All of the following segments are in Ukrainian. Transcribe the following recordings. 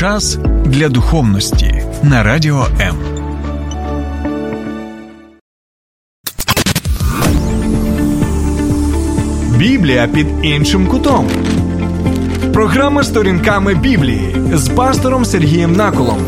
Час для духовності на радіо М. Біблія під іншим кутом. Програма сторінками Біблії з пастором Сергієм Наколом.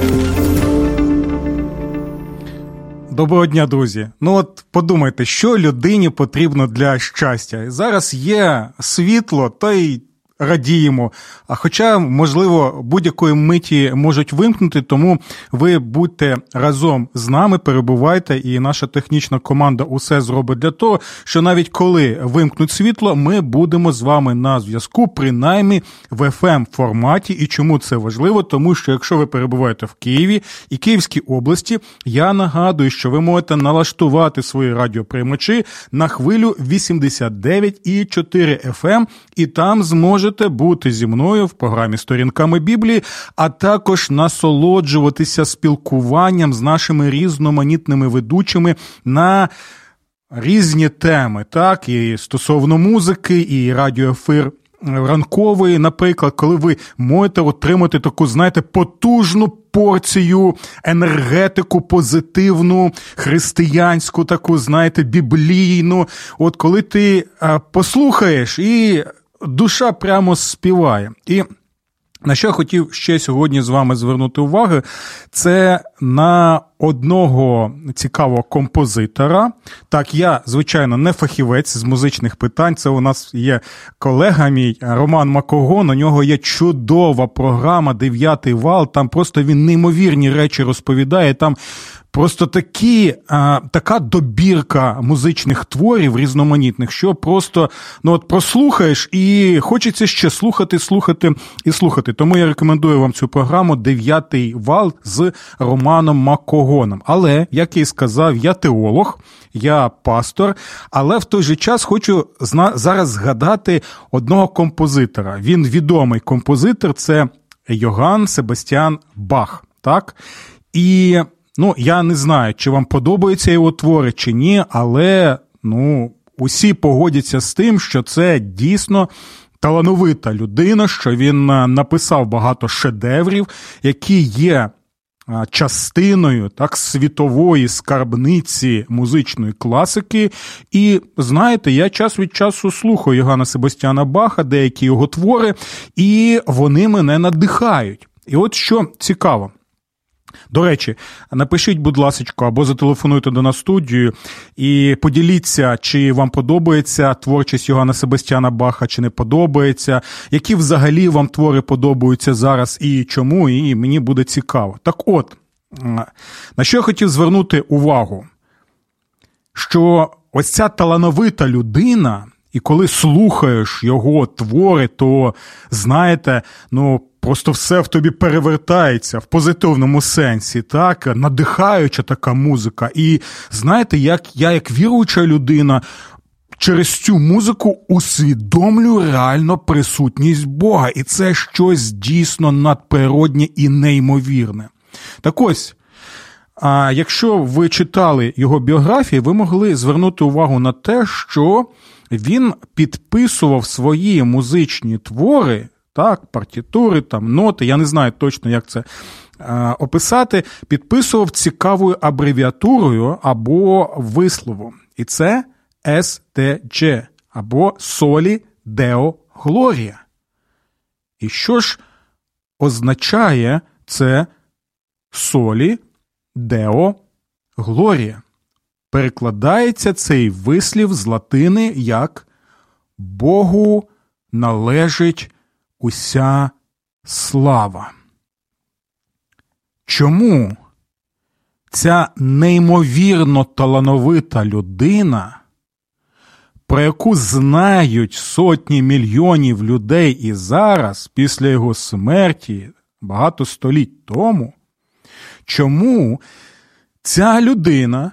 Доброго дня, друзі. Ну от подумайте, що людині потрібно для щастя. Зараз є світло, та й радіємо. А хоча, можливо, будь-якої миті можуть вимкнути, тому ви будьте разом з нами, перебувайте, і наша технічна команда усе зробить для того, що навіть коли вимкнуть світло, ми будемо з вами на зв'язку, принаймні в fm форматі. І чому це важливо? Тому що якщо ви перебуваєте в Києві і Київській області, я нагадую, що ви можете налаштувати свої радіоприймачі на хвилю 89,4 FM, і там зможете можете бути зі мною в програмі Сторінками Біблії, а також насолоджуватися спілкуванням з нашими різноманітними ведучими на різні теми, так, і стосовно музики, і радіоефир. Ранкової, наприклад, коли ви можете отримати таку, знаєте, потужну порцію, енергетику позитивну, християнську, таку, знаєте, біблійну. От коли ти послухаєш і душа прямо співає. І на що я хотів ще сьогодні з вами звернути увагу, це на одного цікавого композитора. Так, я, звичайно, не фахівець з музичних питань. Це у нас є колега мій Роман Макогон. У нього є чудова програма Дев'ятий вал. Там просто він неймовірні речі розповідає. Там Просто такі, а, така добірка музичних творів різноманітних, що просто ну от прослухаєш, і хочеться ще слухати, слухати і слухати. Тому я рекомендую вам цю програму Дев'ятий вал з Романом Макогоном. Але, як я і сказав, я теолог, я пастор, але в той же час хочу зараз згадати одного композитора. Він відомий композитор, це Йоган Себастьян Бах. Так? І Ну, я не знаю, чи вам подобаються його твори, чи ні, але ну, усі погодяться з тим, що це дійсно. Талановита людина, що він е, написав багато шедеврів, які є частиною так світової скарбниці музичної класики. І знаєте, я час від часу слухаю Йогана Себастьяна Баха, деякі його твори, і вони мене надихають. І от що цікаво. До речі, напишіть, будь ласка, або зателефонуйте до нас студію і поділіться, чи вам подобається творчість Йоганна Себастьяна Баха, чи не подобається, які взагалі вам твори подобаються зараз і чому, і мені буде цікаво. Так от, на що я хотів звернути увагу, що ось ця талановита людина. І коли слухаєш його твори, то знаєте, ну просто все в тобі перевертається в позитивному сенсі, так надихаюча така музика. І знаєте, як я, як віруюча людина. Через цю музику усвідомлюю реально присутність Бога, і це щось дійсно надприроднє і неймовірне. Так ось, а якщо ви читали його біографії, ви могли звернути увагу на те, що він підписував свої музичні твори, так, партітури, там, ноти, я не знаю точно, як це е, описати, підписував цікавою абревіатурою або висловом. І це СТДЖ або Солі Део Глорія. І що ж означає це Солі Део Глорія? Перекладається цей вислів з латини як Богу належить уся слава. Чому ця неймовірно талановита людина, про яку знають сотні мільйонів людей і зараз, після його смерті, багато століть тому, чому ця людина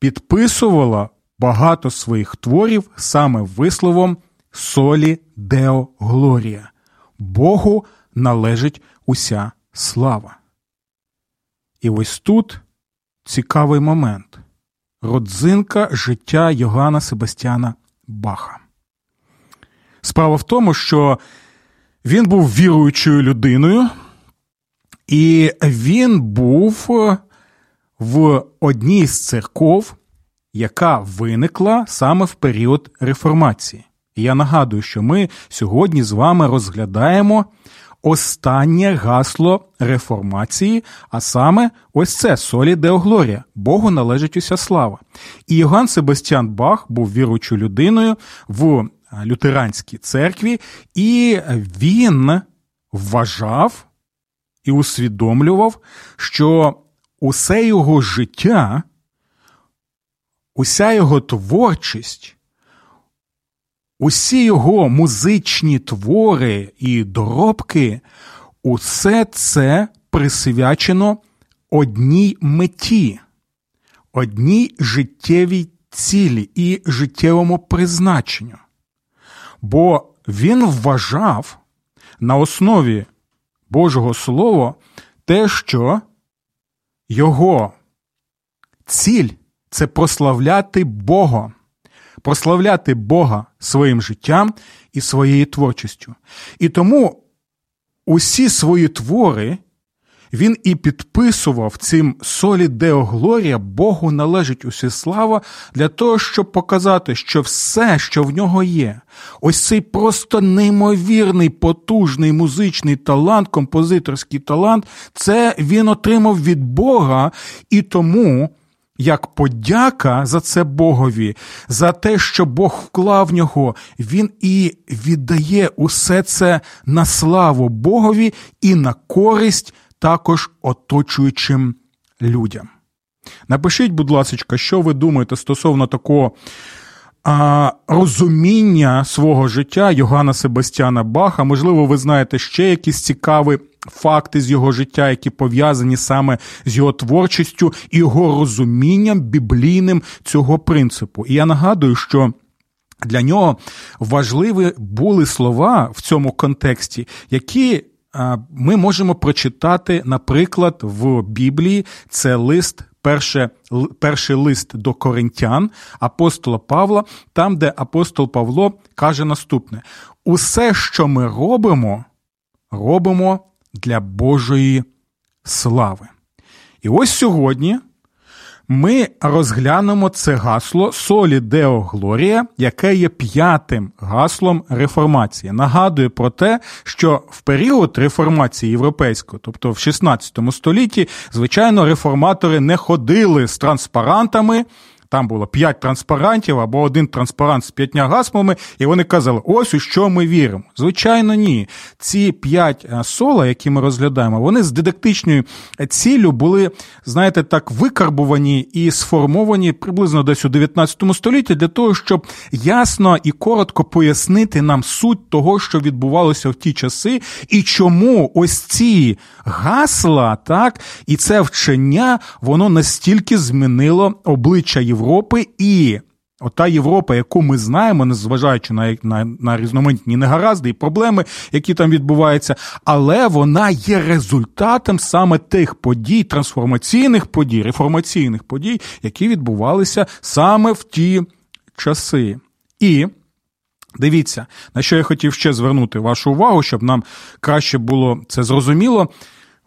підписувала багато своїх творів саме висловом солі Део Глорія. Богу належить уся слава. І ось тут цікавий момент родзинка життя Йогана Себастьяна Баха. Справа в тому, що він був віруючою людиною, І він був в одній з церков, яка виникла саме в період реформації. Я нагадую, що ми сьогодні з вами розглядаємо останнє гасло реформації, а саме ось це солі Деоглорія, Богу належить уся слава. І Йоганн Себастьян Бах був віруючою людиною в лютеранській церкві, і він вважав і усвідомлював, що усе його життя, уся його творчість. Усі його музичні твори і доробки, усе це присвячено одній меті, одній життєвій цілі і життєвому призначенню. Бо він вважав на основі Божого Слова те, що його ціль це прославляти Бога прославляти Бога своїм життям і своєю творчістю. І тому усі свої твори він і підписував цим солі Део Глорія, Богу належить уся слава для того, щоб показати, що все, що в нього є, ось цей просто неймовірний, потужний музичний талант, композиторський талант, це він отримав від Бога, і тому як подяка за це Богові, за те, що Бог вклав в нього, він і віддає усе це на славу Богові і на користь також оточуючим людям. Напишіть, будь ласка, що ви думаєте стосовно такого а, розуміння свого життя Йоганна Себастьяна Баха. Можливо, ви знаєте ще якісь цікаві факти з його життя, які пов'язані саме з його творчістю і його розумінням біблійним цього принципу. І я нагадую, що. Для нього важливі були слова в цьому контексті, які ми можемо прочитати, наприклад, в Біблії це лист перше, перший лист до коринтян апостола Павла, там, де апостол Павло каже наступне: усе, що ми робимо, робимо для Божої слави. І ось сьогодні ми розглянемо це гасло Солі Део Глорія, яке є п'ятим гаслом реформації. Нагадую про те, що в період реформації європейської, тобто в 16 столітті, звичайно, реформатори не ходили з транспарантами там було п'ять транспарантів або один транспарант з п'ятьма гаслами, і вони казали, ось у що ми віримо. Звичайно, ні. Ці п'ять е, сола, які ми розглядаємо, вони з дидактичною ціллю були, знаєте, так викарбувані і сформовані приблизно десь у 19 столітті для того, щоб ясно і коротко пояснити нам суть того, що відбувалося в ті часи, і чому ось ці гасла, так, і це вчення, воно настільки змінило обличчя Європи. Європи і. Ота Європа, яку ми знаємо, незважаючи на на, на різноманітні негаразди і проблеми, які там відбуваються, але вона є результатом саме тих подій, трансформаційних подій, реформаційних подій, які відбувалися саме в ті часи. І дивіться, на що я хотів ще звернути вашу увагу, щоб нам краще було це зрозуміло.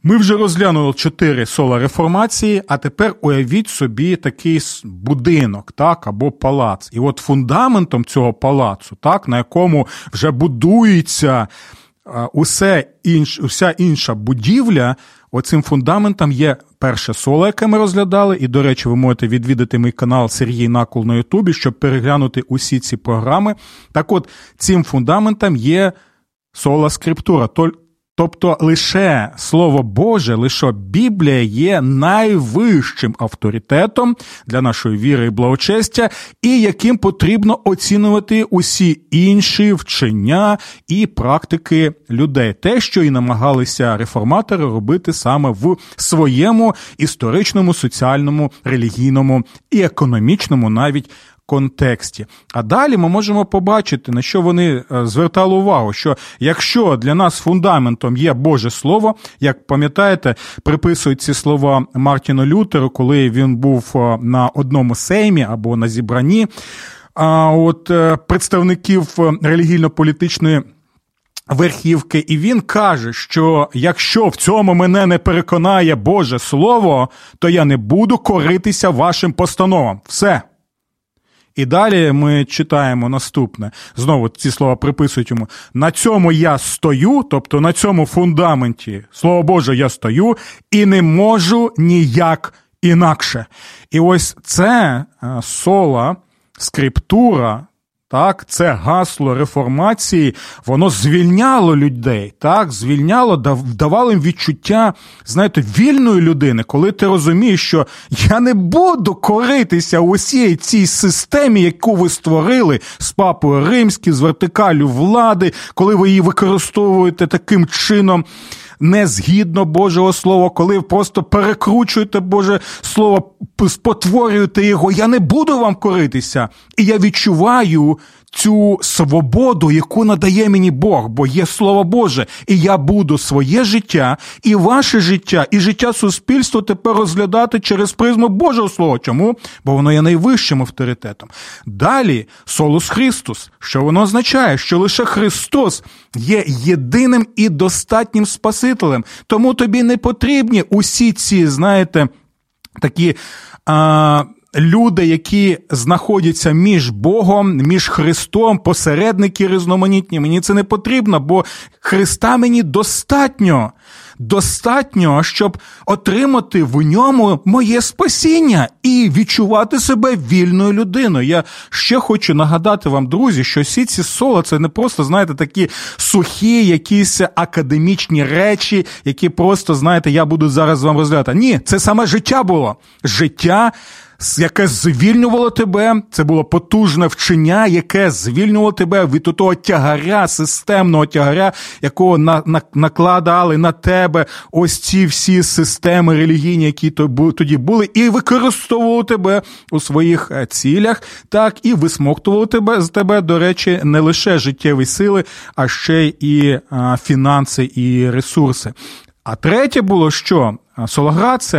Ми вже розглянули чотири сола реформації, а тепер уявіть собі такий будинок, так, або палац. І от фундаментом цього палацу, так, на якому вже будується усе інш, уся інша будівля, оцим фундаментом є перше соло, яке ми розглядали. І, до речі, ви можете відвідати мій канал Сергій Накол на Ютубі, щоб переглянути усі ці програми. Так от, цим фундаментом є сола скриптура. Тобто лише Слово Боже, лише Біблія є найвищим авторитетом для нашої віри і благочестя, і яким потрібно оцінювати усі інші вчення і практики людей, те, що і намагалися реформатори робити саме в своєму історичному, соціальному, релігійному і економічному навіть контексті. А далі ми можемо побачити, на що вони е, звертали увагу, що якщо для нас фундаментом є Боже Слово, як пам'ятаєте, приписують ці слова Мартіну Лютеру, коли він був е, на одному сеймі або на зібранні. А от е, представників релігійно-політичної верхівки, і він каже, що якщо в цьому мене не переконає Боже Слово, то я не буду коритися вашим постановам. Все. І далі ми читаємо наступне. Знову ці слова приписують йому: на цьому я стою, тобто на цьому фундаменті, слово Боже, я стою і не можу ніяк інакше. І ось це соло, сола, скриптура, так, це гасло реформації, воно звільняло людей, так, звільняло, давало їм відчуття, знаєте, вільної людини, коли ти розумієш, що я не буду коритися усій цій системі, яку ви створили з папою римським, з вертикалю влади, коли ви її використовуєте таким чином не згідно Божого Слова, коли просто перекручуєте Боже Слово, спотворюєте його, я не буду вам коритися. І я відчуваю цю свободу, яку надає мені Бог, бо є Слово Боже, і я буду своє життя, і ваше життя, і життя суспільства тепер розглядати через призму Божого Слова. Чому? Бо воно є найвищим авторитетом. Далі Солус Христос, що воно означає, що лише Христос є єдиним і достатнім Спасителем. Тому тобі не потрібні усі ці, знаєте, такі. А, люди, які знаходяться між Богом, між Христом, посередники різноманітні. Мені це не потрібно, бо Христа мені достатньо. Достатньо, щоб отримати в ньому моє спасіння і відчувати себе вільною людиною. Я ще хочу нагадати вам, друзі, що всі ці соло це не просто, знаєте, такі сухі, якісь академічні речі, які просто, знаєте, я буду зараз вам розглядати. Ні, це саме життя було. Життя яке звільнювало тебе. Це було потужне вчення, яке звільнювало тебе від того тягаря, системного тягаря, якого на, на, накладали на тебе ось ці всі системи релігійні, які тоді були, і використовували тебе у своїх е, цілях, так і висмоктували тебе з тебе, до речі, не лише життєві сили, а ще і а, фінанси і ресурси. А третє було що? Солоград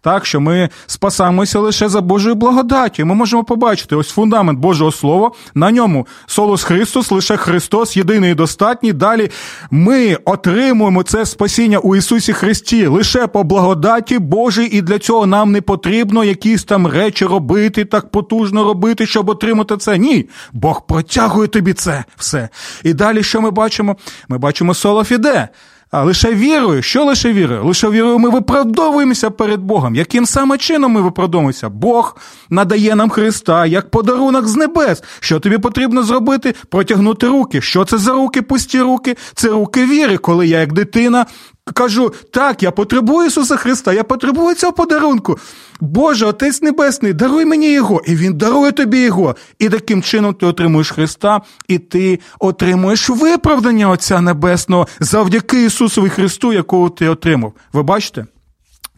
так, що ми спасаємося лише за Божою благодаттю. Ми можемо побачити ось фундамент Божого Слова. На ньому Солос Христос, лише Христос, єдиний і достатній. Далі ми отримуємо це спасіння у Ісусі Христі лише по благодаті Божій, і для цього нам не потрібно якісь там речі робити, так потужно робити, щоб отримати це. Ні. Бог протягує тобі це все. І далі що ми бачимо? Ми бачимо соло Фіде. А лише вірою, що лише вірою? Лише вірою ми виправдовуємося перед Богом. Яким саме чином ми виправдовуємося? Бог надає нам Христа як подарунок з небес. Що тобі потрібно зробити? Протягнути руки. Що це за руки? Пусті руки? Це руки віри, коли я, як дитина, кажу: так, я потребую Ісуса Христа, я потребую цього подарунку. Боже, Отець Небесний, даруй мені його, і Він дарує тобі його. І таким чином ти отримуєш Христа, і ти отримуєш виправдання Отця Небесного завдяки Ісусові Христу, якого ти отримав. Ви бачите?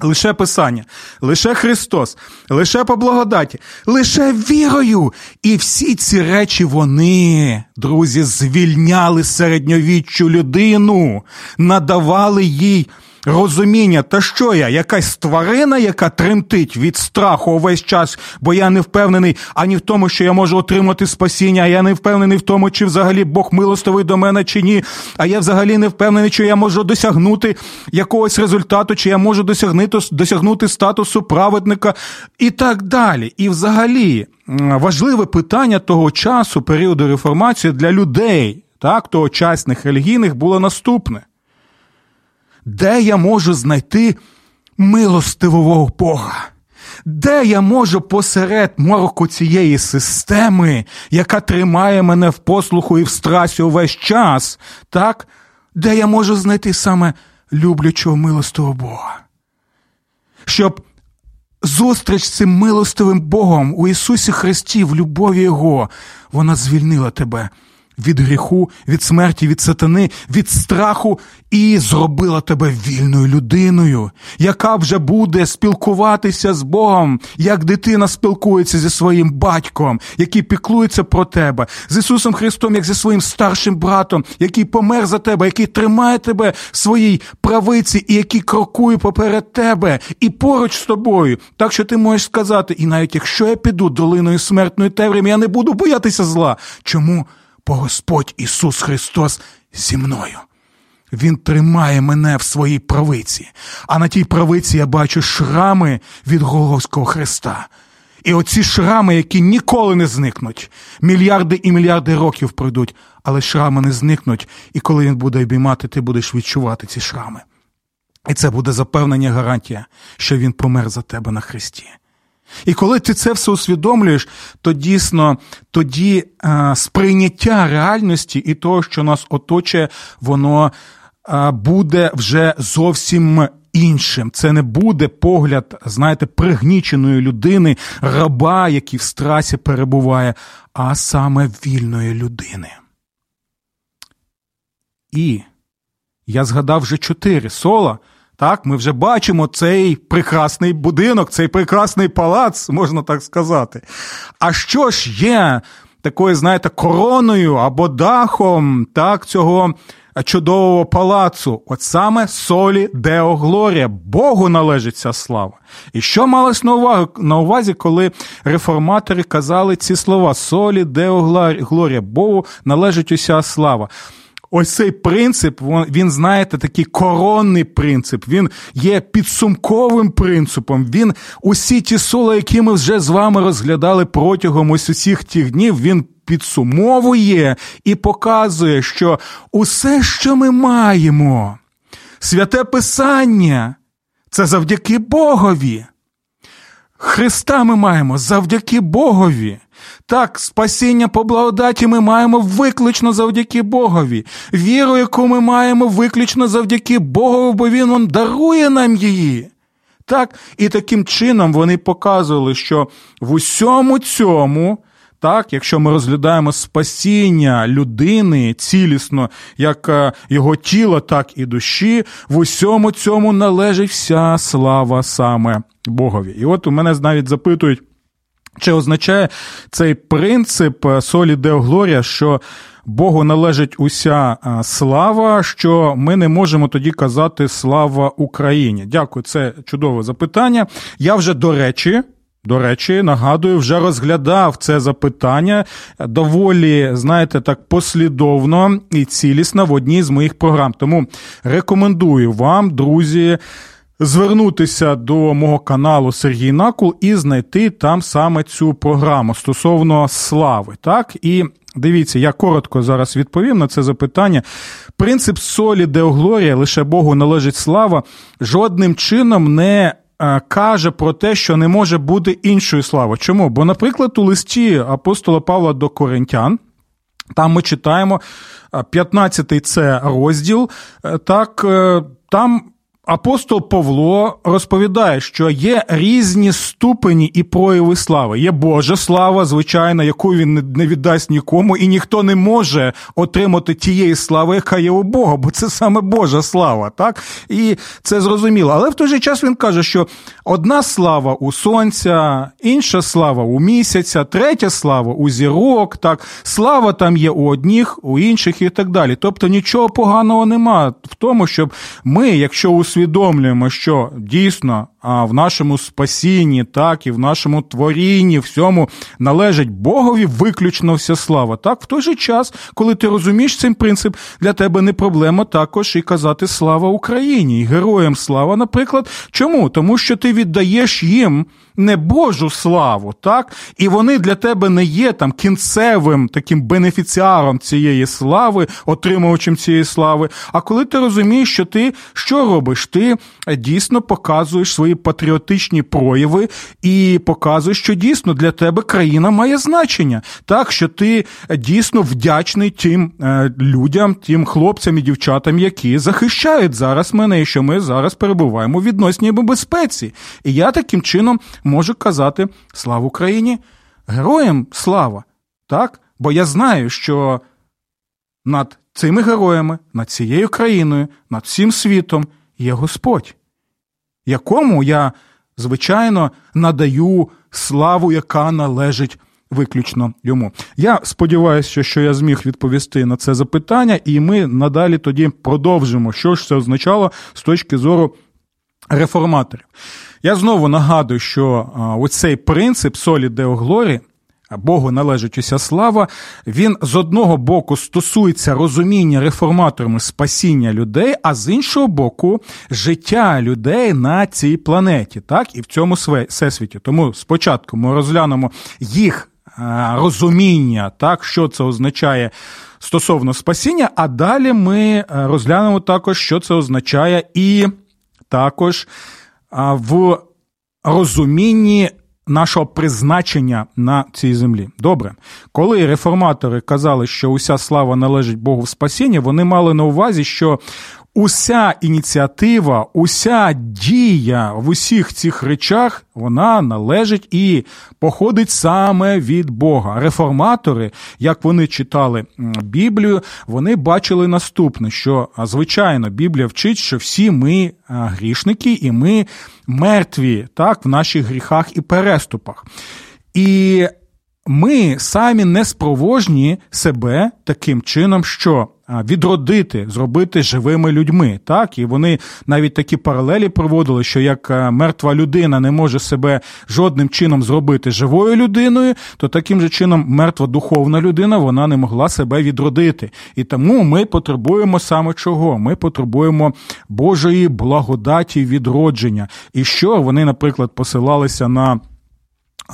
Лише Писання, лише Христос, лише по благодаті, лише вірою. І всі ці речі вони, друзі, звільняли середньовіччю людину, надавали їй розуміння, та що я, якась тварина, яка тремтить від страху увесь час, бо я не впевнений ані в тому, що я можу отримати спасіння, а я не впевнений в тому, чи взагалі Бог милостивий до мене, чи ні. А я взагалі не впевнений, що я можу досягнути якогось результату, чи я можу досягнути, досягнути статусу праведника і так далі. І взагалі важливе питання того часу, періоду реформації для людей, так, тогочасних релігійних було наступне де я можу знайти милостивого Бога? Де я можу посеред мороку цієї системи, яка тримає мене в послуху і в страсі увесь час, так? де я можу знайти саме люблячого милостивого Бога? Щоб зустріч з цим милостивим Богом у Ісусі Христі, в любові Його, вона звільнила тебе від гріху, від смерті, від сатани, від страху і зробила тебе вільною людиною, яка вже буде спілкуватися з Богом, як дитина спілкується зі своїм батьком, який піклується про тебе, з Ісусом Христом, як зі своїм старшим братом, який помер за тебе, який тримає тебе в своїй правиці і який крокує поперед тебе і поруч з тобою. Так що ти можеш сказати, і навіть якщо я піду долиною смертної темряви, я не буду боятися зла. Чому? Бо Господь Ісус Христос зі мною. Він тримає мене в своїй правиці, а на тій правиці я бачу шрами від Голговського Христа. І оці шрами, які ніколи не зникнуть, мільярди і мільярди років пройдуть, але шрами не зникнуть, і коли він буде обіймати, ти будеш відчувати ці шрами. І це буде запевнення гарантія, що він помер за тебе на Христі. І коли ти це все усвідомлюєш, то дійсно тоді а, сприйняття реальності і того, що нас оточує, воно а, буде вже зовсім іншим. Це не буде погляд, знаєте, пригніченої людини, раба, який в страсі перебуває, а саме вільної людини. І я згадав вже чотири сола. Так, ми вже бачимо цей прекрасний будинок, цей прекрасний палац, можна так сказати. А що ж є такою, знаєте, короною або дахом так, цього чудового палацу? От саме солі Део Глорія, Богу належить ця слава. І що малось на увазі, коли реформатори казали ці слова солі Део Глорія, Богу належить уся слава. Ось цей принцип, він, знаєте, такий коронний принцип, він є підсумковим принципом. Він усі ті сола, які ми вже з вами розглядали протягом ось усіх тих днів, він підсумовує і показує, що усе, що ми маємо, святе Писання, це завдяки Богові. Христа ми маємо завдяки Богові. Так, спасіння по благодаті ми маємо виключно завдяки Богові. Віру, яку ми маємо виключно завдяки Богові, бо Він он дарує нам її. Так, І таким чином вони показували, що в усьому цьому. Так, якщо ми розглядаємо спасіння людини цілісно, як е, його тіла, так і душі, в усьому цьому належить вся слава саме Богові. І от у мене навіть запитують, чи означає цей принцип е, солі Део Глорія, що Богу належить уся е, слава, що ми не можемо тоді казати слава Україні? Dякую, це чудове запитання. Я вже до речі. До речі, нагадую, вже розглядав це запитання доволі, знаєте, так послідовно і цілісно в одній з моїх програм. Тому рекомендую вам, друзі, звернутися до мого каналу Сергій Накул і знайти там саме цю програму стосовно слави. Так, і дивіться, я коротко зараз відповім на це запитання. Принцип солі Деоглорія, лише Богу належить слава, жодним чином не. Е, каже про те, що не може бути іншої слави. Чому? Бо, наприклад, у листі апостола Павла до Коринтян, там ми читаємо 15-й е, це розділ, е, так там Апостол Павло розповідає, що є різні ступені і прояви слави. Є Божа слава, звичайно, яку він не віддасть нікому, і ніхто не може отримати тієї слави, яка є у Бога, бо це саме Божа слава, так? І це зрозуміло. Але в той же час він каже, що одна слава у сонця, інша слава у місяця, третя слава у зірок, так, слава там є у одних, у інших і так далі. Тобто нічого поганого нема в тому, щоб ми, якщо у усвідомлюємо, що дійсно в нашому спасінні, так і в нашому творінні, всьому належить Богові виключно вся слава. Так, в той же час, коли ти розумієш цей принцип, для тебе не проблема також і казати слава Україні, і героям слава, наприклад. Чому? Тому що ти віддаєш їм не Божу славу, так? І вони для тебе не є там кінцевим таким бенефіціаром цієї слави, отримувачем цієї слави. А коли ти розумієш, що ти що робиш? Ти дійсно показуєш свої патріотичні прояви і показуєш, що дійсно для тебе країна має значення, так що ти дійсно вдячний тим е, людям, тим хлопцям і дівчатам, які захищають зараз мене, і що ми зараз перебуваємо в відносній безпеці. І я таким чином можу казати слава Україні, героям слава, так? Бо я знаю, що над цими героями, над цією країною, над всім світом є Господь, якому я, звичайно, надаю славу, яка належить виключно йому. Я сподіваюся, що я зміг відповісти на це запитання, і ми надалі тоді продовжимо, що ж це означало з точки зору реформаторів. Я знову нагадую, що оцей принцип солі Део Глорі Богу належить уся слава, він з одного боку стосується розуміння реформаторами спасіння людей, а з іншого боку, життя людей на цій планеті, так, і в цьому всесвіті. Тому спочатку ми розглянемо їх розуміння, так, що це означає стосовно спасіння, а далі ми розглянемо також, що це означає, і також в розумінні нашого призначення на цій землі. Добре, коли реформатори казали, що уся слава належить Богу в спасінні, вони мали на увазі, що уся ініціатива, уся дія в усіх цих речах вона належить і походить саме від Бога. Реформатори, як вони читали Біблію, вони бачили наступне: що звичайно Біблія вчить, що всі ми грішники, і ми мертві так, в наших гріхах і переступах. І ми самі не спроможні себе таким чином, що відродити, зробити живими людьми. Так, і вони навіть такі паралелі проводили, що як мертва людина не може себе жодним чином зробити живою людиною, то таким же чином мертва духовна людина вона не могла себе відродити. І тому ми потребуємо саме чого? Ми потребуємо Божої благодаті відродження. І що вони, наприклад, посилалися на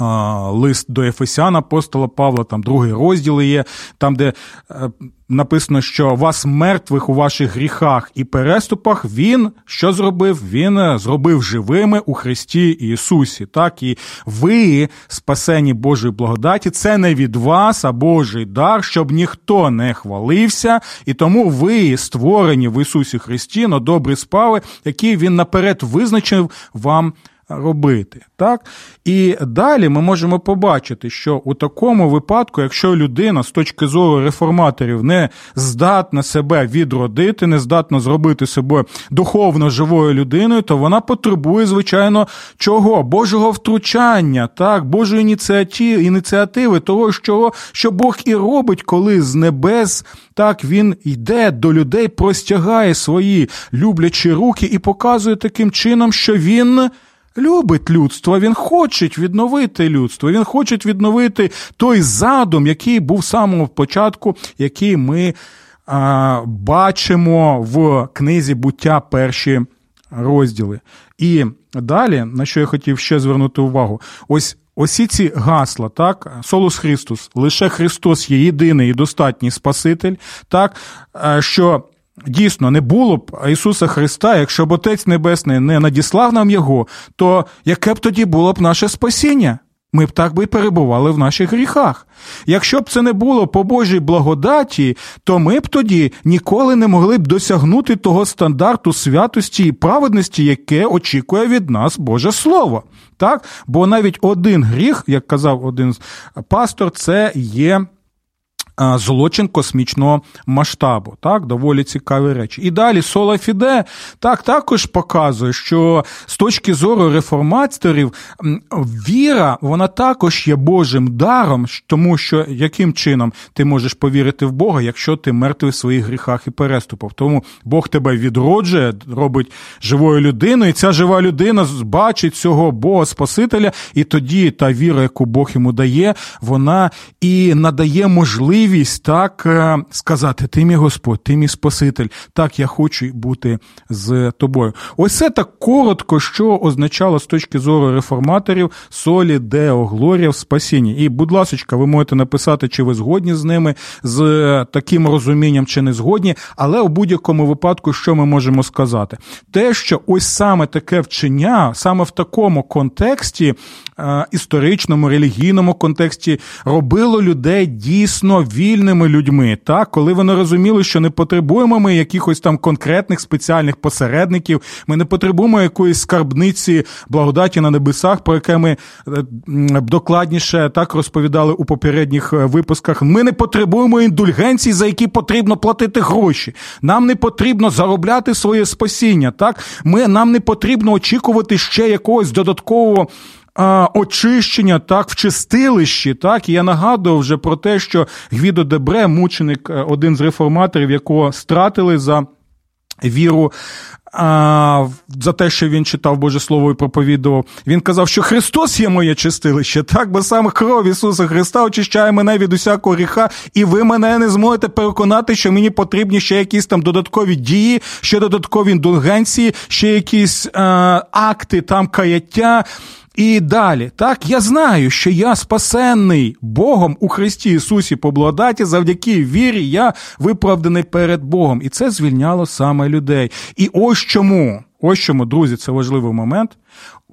лист до Ефесян апостола Павла, там другий розділ є, там, де е, написано, що вас мертвих у ваших гріхах і переступах, Він що зробив? Він е, зробив живими у Христі Ісусі. Так, І ви, спасені Божої благодаті, це не від вас, а Божий дар, щоб ніхто не хвалився, і тому ви створені в Ісусі Христі на добрі справи, які Він наперед визначив вам робити. Так? І далі ми можемо побачити, що у такому випадку, якщо людина з точки зору реформаторів не здатна себе відродити, не здатна зробити себе духовно живою людиною, то вона потребує, звичайно, чого? Божого втручання, так, Божої ініціативи, ініціативи, того, що, що Бог і робить, коли з небес так він йде до людей, простягає свої люблячі руки і показує таким чином, що він любить людство, він хоче відновити людство, він хоче відновити той задум, який був з самого початку, який ми а, бачимо в книзі буття перші розділи. І далі, на що я хотів ще звернути увагу, ось. Осі ці гасла, так, Солус Христос, лише Христос є єдиний і достатній Спаситель, так, що Дійсно, не було б Ісуса Христа, якщо б Отець Небесний не надіслав нам Його, то яке б тоді було б наше спасіння? Ми б так би і перебували в наших гріхах. Якщо б це не було по Божій благодаті, то ми б тоді ніколи не могли б досягнути того стандарту святості і праведності, яке очікує від нас Боже Слово. Так? Бо навіть один гріх, як казав один пастор, це є Злочин космічного масштабу, так, доволі цікаві речі. І далі Сола Фіде так також показує, що з точки зору реформаторів віра, вона також є Божим даром, тому що яким чином ти можеш повірити в Бога, якщо ти мертвий в своїх гріхах і переступах. Тому Бог тебе відроджує, робить живою людиною, і ця жива людина бачить цього Бога Спасителя, і тоді та віра, яку Бог йому дає, вона і надає можливість можливість так е, сказати: Ти мій Господь, ти мій Спаситель, так я хочу бути з тобою. Ось це так коротко, що означало з точки зору реформаторів солі део глорія в спасінні. І, будь ласка, ви можете написати, чи ви згодні з ними, з е, таким розумінням, чи не згодні, але у будь-якому випадку, що ми можемо сказати? Те, що ось саме таке вчення, саме в такому контексті, історичному, релігійному контексті, робило людей дійсно вільними людьми, так, коли вони розуміли, що не потребуємо ми якихось там конкретних спеціальних посередників, ми не потребуємо якоїсь скарбниці благодаті на небесах, про яке ми е, докладніше так розповідали у попередніх е, випусках. Ми не потребуємо індульгенцій, за які потрібно платити гроші. Нам не потрібно заробляти своє спасіння. Так, ми нам не потрібно очікувати ще якогось додаткового очищення так в чистилищі. Так, і я нагадував вже про те, що Гвідо Дебре, мученик, е, один з реформаторів, якого стратили за віру а, за те, що він читав Боже Слово і проповідував. Він казав, що Христос є моє чистилище, так, бо саме кров Ісуса Христа очищає мене від усякого гріха, і ви мене не зможете переконати, що мені потрібні ще якісь там додаткові дії, ще додаткові індульгенції, ще якісь а, акти там каяття. І далі, так, я знаю, що я спасенний Богом у Христі Ісусі по благодаті, завдяки вірі, я виправданий перед Богом. І це звільняло саме людей. І ось чому, ось чому, друзі, це важливий момент.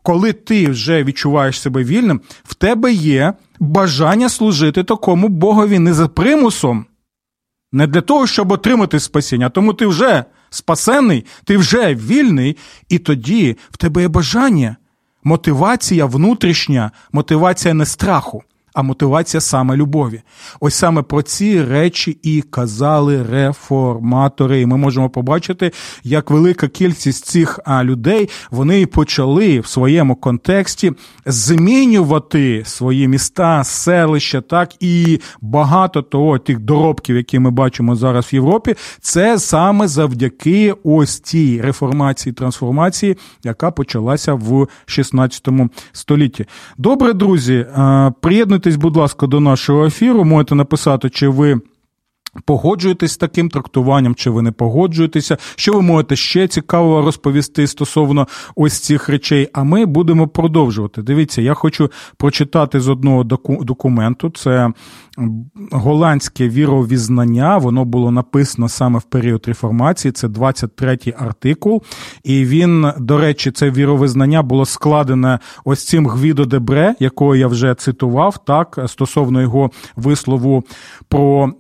Коли ти вже відчуваєш себе вільним, в тебе є бажання служити такому Богові не за примусом, не для того, щоб отримати спасіння, тому ти вже спасенний, ти вже вільний, і тоді в тебе є бажання мотивація внутрішня, мотивація не страху, а мотивація саме любові. Ось саме про ці речі і казали реформатори. І ми можемо побачити, як велика кількість цих людей вони почали в своєму контексті змінювати свої міста, селища, так і багато того тих доробків, які ми бачимо зараз в Європі, це саме завдяки ось цій реформації трансформації, яка почалася в 16 столітті. Добре, друзі, приєднуйтесь Приєднуйтесь, будь ласка, до нашого ефіру. Можете написати, чи ви. Погоджуєтесь з таким трактуванням, чи ви не погоджуєтеся, що ви можете ще цікаво розповісти стосовно ось цих речей. А ми будемо продовжувати. Дивіться, я хочу прочитати з одного документу. Це голландське віровізнання, воно було написано саме в період реформації. Це 23-й артикул. І він, до речі, це віровизнання було складене ось цим Гвідо Дебре, якого я вже цитував, так стосовно його вислову про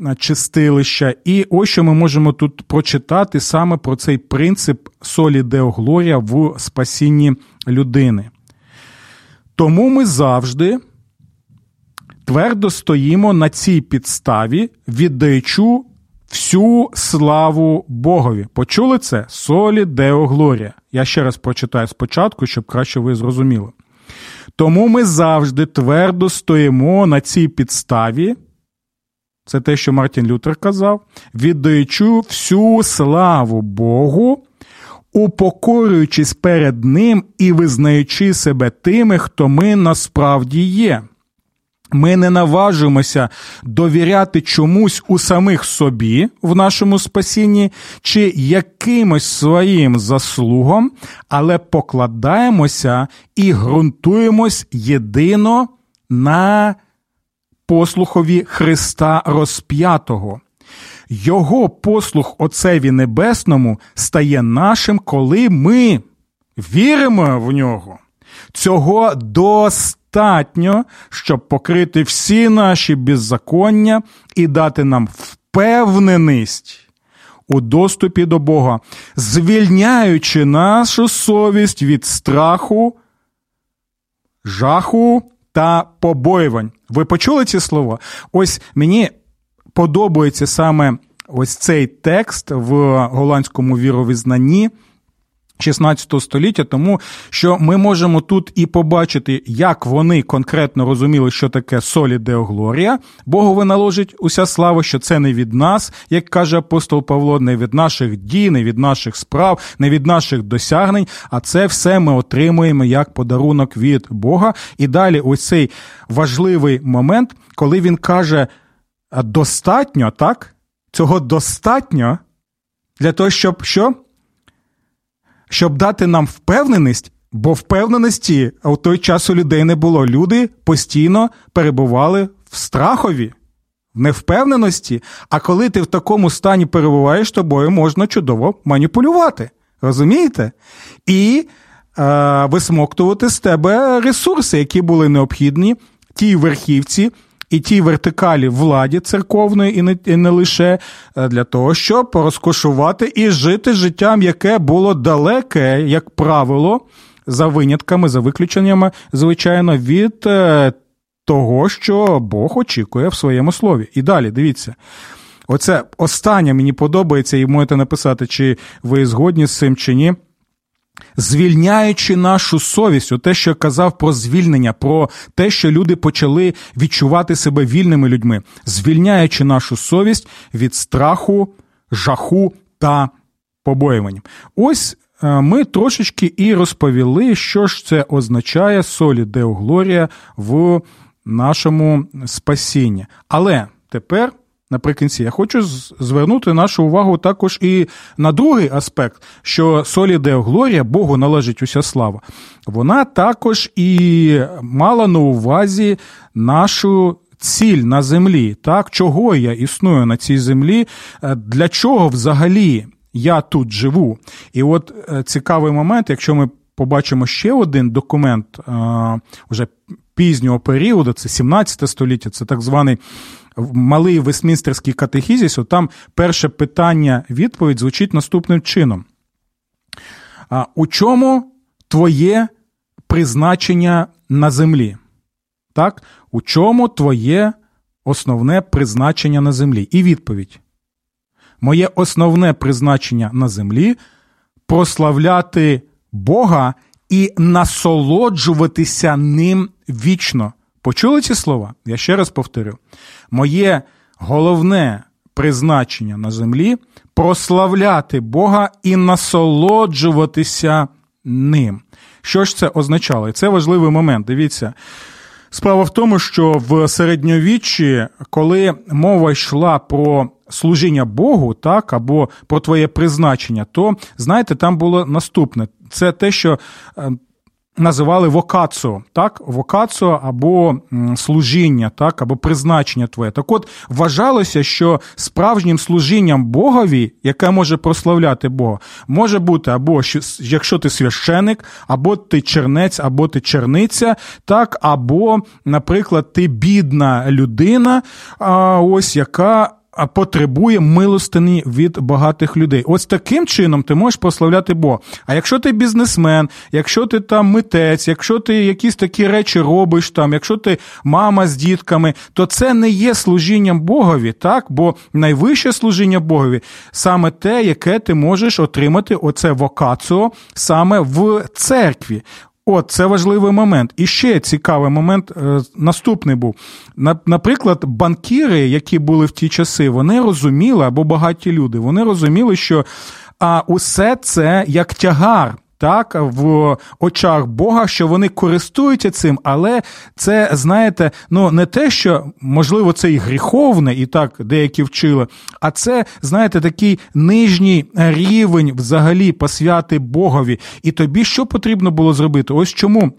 чистилища. І ось що ми можемо тут прочитати саме про цей принцип солі Део Глорія в спасінні людини. Тому ми завжди твердо стоїмо на цій підставі, віддаючи всю славу Богові. Почули це? Солі Део Глорія. Я ще раз прочитаю спочатку, щоб краще ви зрозуміли. Тому ми завжди твердо стоїмо на цій підставі. Це те, що Мартін Лютер казав, віддаючи всю славу Богу, упокорюючись перед Ним і визнаючи себе тими, хто ми насправді є. Ми не наважуємося довіряти чомусь у самих собі в нашому спасінні чи якимось своїм заслугам, але покладаємося і ґрунтуємось єдино на послухові Христа розп'ятого. Його послух Отцеві Небесному стає нашим, коли ми віримо в нього. Цього достатньо щоб покрити всі наші беззаконня і дати нам впевненість у доступі до Бога, звільняючи нашу совість від страху, жаху та побоювань. Ви почули ці слова? Ось мені подобається саме ось цей текст в голландському віровізнанні. 16 століття, тому що ми можемо тут і побачити, як вони конкретно розуміли, що таке солі Део Глорія. Богові наложить уся слава, що це не від нас, як каже апостол Павло, не від наших дій, не від наших справ, не від наших досягнень. А це все ми отримуємо як подарунок від Бога. І далі ось цей важливий момент, коли він каже: достатньо, так? Цього достатньо для того, щоб що? Щоб дати нам впевненість, бо впевненості у той час у людей не було. Люди постійно перебували в страхові, в невпевненості. А коли ти в такому стані перебуваєш, тобою можна чудово маніпулювати. Розумієте? І е, висмоктувати з тебе ресурси, які були необхідні тій верхівці і тій вертикалі владі церковної, і не, і не лише е, для того, щоб розкошувати і жити життям, яке було далеке, як правило, за винятками, за виключеннями, звичайно, від е, того, що Бог очікує в своєму слові. І далі дивіться. Оце останнє мені подобається, і можете написати, чи ви згодні з цим, чи ні звільняючи нашу совість, те, що я казав про звільнення, про те, що люди почали відчувати себе вільними людьми, звільняючи нашу совість від страху, жаху та побоюванням. Ось е, ми трошечки і розповіли, що ж це означає солі Део Глорія в нашому спасінні. Але тепер. Наприкінці, я хочу звернути нашу увагу також і на другий аспект, що солі Део Глорія, Богу належить уся слава. Вона також і мала на увазі нашу ціль на землі, так, чого я існую на цій землі, е, для чого взагалі я тут живу. І от е, цікавий момент, якщо ми побачимо ще один документ вже пізнього періоду, це 17 століття, це так званий малий Вестмінстерський катехізіс, там перше питання, відповідь звучить наступним чином. У чому твоє призначення на землі? Так? У чому твоє основне призначення на землі? І відповідь. Моє основне призначення на землі прославляти Бога і насолоджуватися ним вічно. Почули ці слова? Я ще раз повторю: моє головне призначення на землі прославляти Бога і насолоджуватися ним. Що ж це означало? І це важливий момент. Дивіться. Справа в тому, що в середньовіччі, коли мова йшла про служіння Богу, так, або про твоє призначення, то знаєте, там було наступне: це те, що е, називали вокацо, так, вокацо або служіння, так, або призначення твоє. Так от вважалося, що справжнім служінням Богові, яке може прославляти Бога, може бути або якщо ти священик, або ти чернець, або ти черниця, так, або, наприклад, ти бідна людина, ось яка потребує милостині від багатих людей. Ось таким чином ти можеш прославляти Бога. А якщо ти бізнесмен, якщо ти там митець, якщо ти якісь такі речі робиш там, якщо ти мама з дітками, то це не є служінням Богові, так? Бо найвище служіння Богові саме те, яке ти можеш отримати, оце вокаціо саме в церкві. От, це важливий момент. І ще цікавий момент е, наступний був. Наприклад, банкіри, які були в ті часи, вони розуміли, або багаті люди, вони розуміли, що а, усе це як тягар так в очах Бога, що вони користуються цим, але це, знаєте, ну не те, що можливо це і гріховне, і так деякі вчили, а це, знаєте, такий нижній рівень взагалі посвяти Богові. І тобі що потрібно було зробити? Ось чому.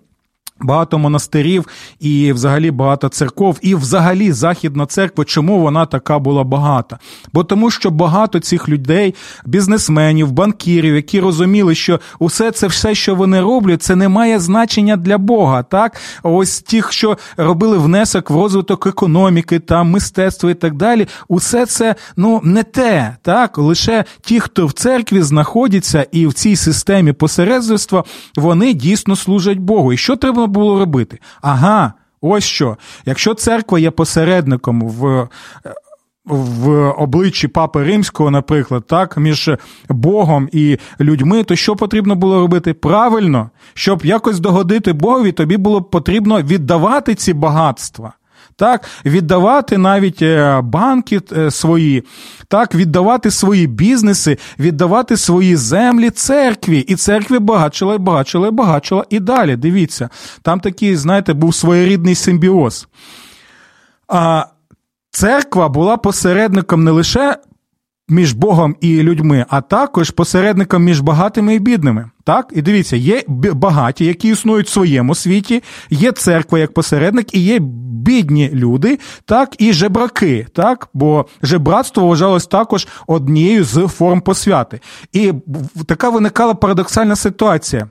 Багато монастирів і взагалі багато церков, і взагалі Західна церква, чому вона така була багата? Бо тому, що багато цих людей, бізнесменів, банкірів, які розуміли, що усе це все, що вони роблять, це не має значення для Бога. Так, ось ті, що робили внесок в розвиток економіки, там мистецтва і так далі, усе це ну не те, так лише ті, хто в церкві знаходяться і в цій системі посередництва, вони дійсно служать Богу. І що треба? Було робити? Ага, ось що. Якщо церква є посередником в. В обличчі Папи Римського, наприклад, так, між Богом і людьми, то що потрібно було робити? Правильно, щоб якось догодити Богові, тобі було потрібно віддавати ці багатства так, віддавати навіть е, банки е, свої, так, віддавати свої бізнеси, віддавати свої землі церкві. І церкві багачила, і багачила, і багачила. І далі. Дивіться, там такий, знаєте, був своєрідний симбіоз. А церква була посередником не лише між Богом і людьми, а також посередником між багатими і бідними. Так, і дивіться, є багаті, які існують в своєму світі, є церква як посередник, і є бідні люди, так і жебраки, так, бо жебратство вважалось також однією з форм посвяти. І така виникала парадоксальна ситуація,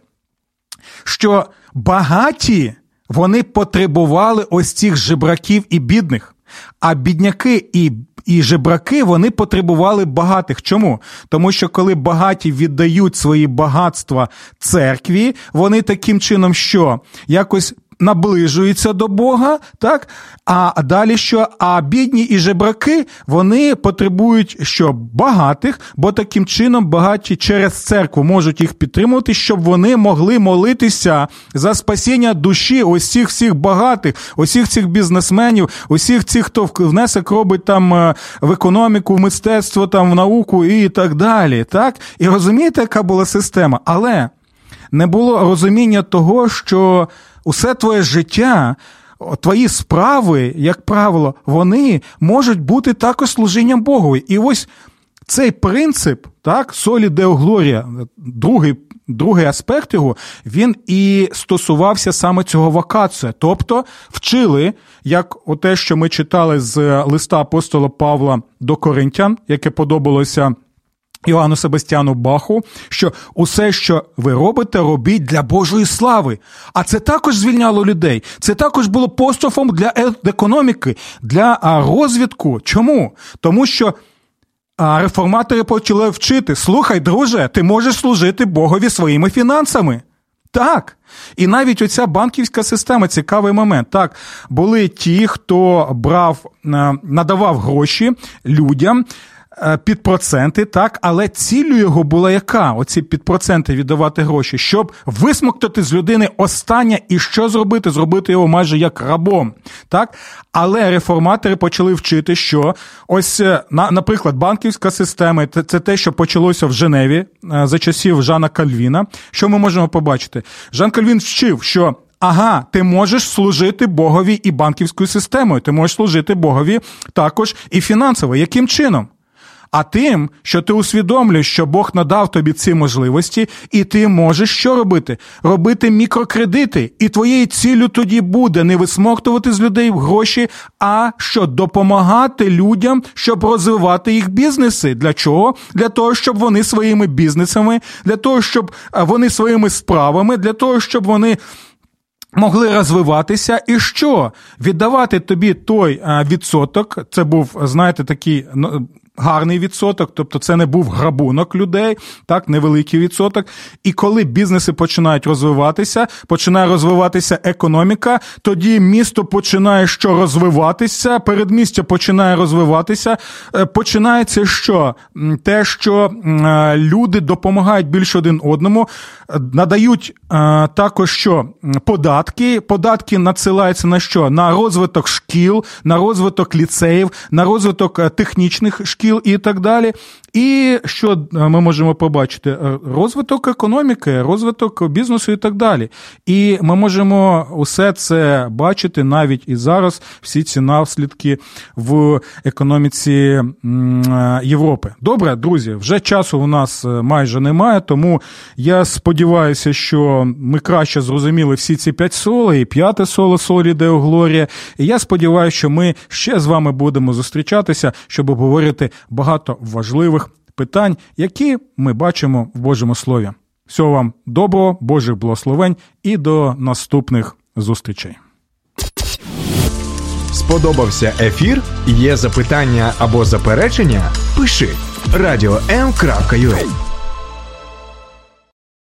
що багаті вони потребували ось цих жебраків і бідних, а бідняки і і жебраки вони потребували багатих. Чому? Тому що коли багаті віддають свої багатства церкві, вони таким чином що якось наближуються до Бога, так? А далі що? А бідні і жебраки вони потребують що багатих, бо таким чином багаті через церкву можуть їх підтримувати, щоб вони могли молитися за спасіння душі усіх всіх багатих, усіх цих бізнесменів, усіх цих, хто внесок робить там е, в економіку, в мистецтво, там в науку і так далі. Так? І розумієте, яка була система? Але не було розуміння того, що усе твоє життя. Твої справи, як правило, вони можуть бути також служінням Богові. І ось цей принцип, так, солі Део Глорія, другий другий аспект його, він і стосувався саме цього вакація. Тобто вчили, як те, що ми читали з листа апостола Павла до Коринтян, яке подобалося. Іоанну Себастьяну Баху, що усе, що ви робите, робіть для Божої слави. А це також звільняло людей. Це також було построфом для економіки, для розвідку. Чому? Тому що реформатори почали вчити: слухай, друже, ти можеш служити Богові своїми фінансами. Так. І навіть оця банківська система цікавий момент. Так, були ті, хто брав, надавав гроші людям. Е, під проценти, так, але ціллю його була яка? Оці під проценти віддавати гроші, щоб висмоктати з людини останнє і що зробити? Зробити його майже як рабом. так? Але реформатори почали вчити, що ось, е, наприклад, банківська система це те, що почалося в Женеві е, за часів Жана Кальвіна. Що ми можемо побачити? Жан Кальвін вчив, що. Ага, ти можеш служити Богові і банківською системою, ти можеш служити Богові також і фінансово. Яким чином? А тим, що ти усвідомлюєш, що Бог надав тобі ці можливості, і ти можеш що робити? Робити мікрокредити. І твоєю ціллю тоді буде не висмоктувати з людей гроші, а що допомагати людям, щоб розвивати їх бізнеси. Для чого? Для того, щоб вони своїми бізнесами, для того, щоб вони своїми справами, для того, щоб вони. Могли розвиватися і що віддавати тобі той відсоток. Це був, знаєте, такий ну, гарний відсоток, тобто це не був грабунок людей, так, невеликий відсоток. І коли бізнеси починають розвиватися, починає розвиватися економіка, тоді місто починає що розвиватися, передмістя починає розвиватися. Е, починається що? Те, що е, люди допомагають більш один одному, е, надають також що податки. Податки надсилаються на що? На розвиток шкіл, на розвиток ліцеїв, на розвиток технічних шкіл шкіл і так далі. І що е, ми можемо побачити? Е, розвиток економіки, розвиток бізнесу і так далі. І ми можемо усе це бачити навіть і зараз, всі ці наслідки в економіці е, Європи. Добре, друзі, вже часу у нас майже немає, тому я сподіваюся, що ми краще зрозуміли всі ці п'ять соло і п'яте соло солі Део Глорія. І я сподіваюся, що ми ще з вами будемо зустрічатися, щоб обговорити багато важливих питань, які ми бачимо в Божому Слові. Всього вам доброго, Божих благословень і до наступних зустрічей. Сподобався ефір? Є запитання або заперечення? Пиши радіом.ua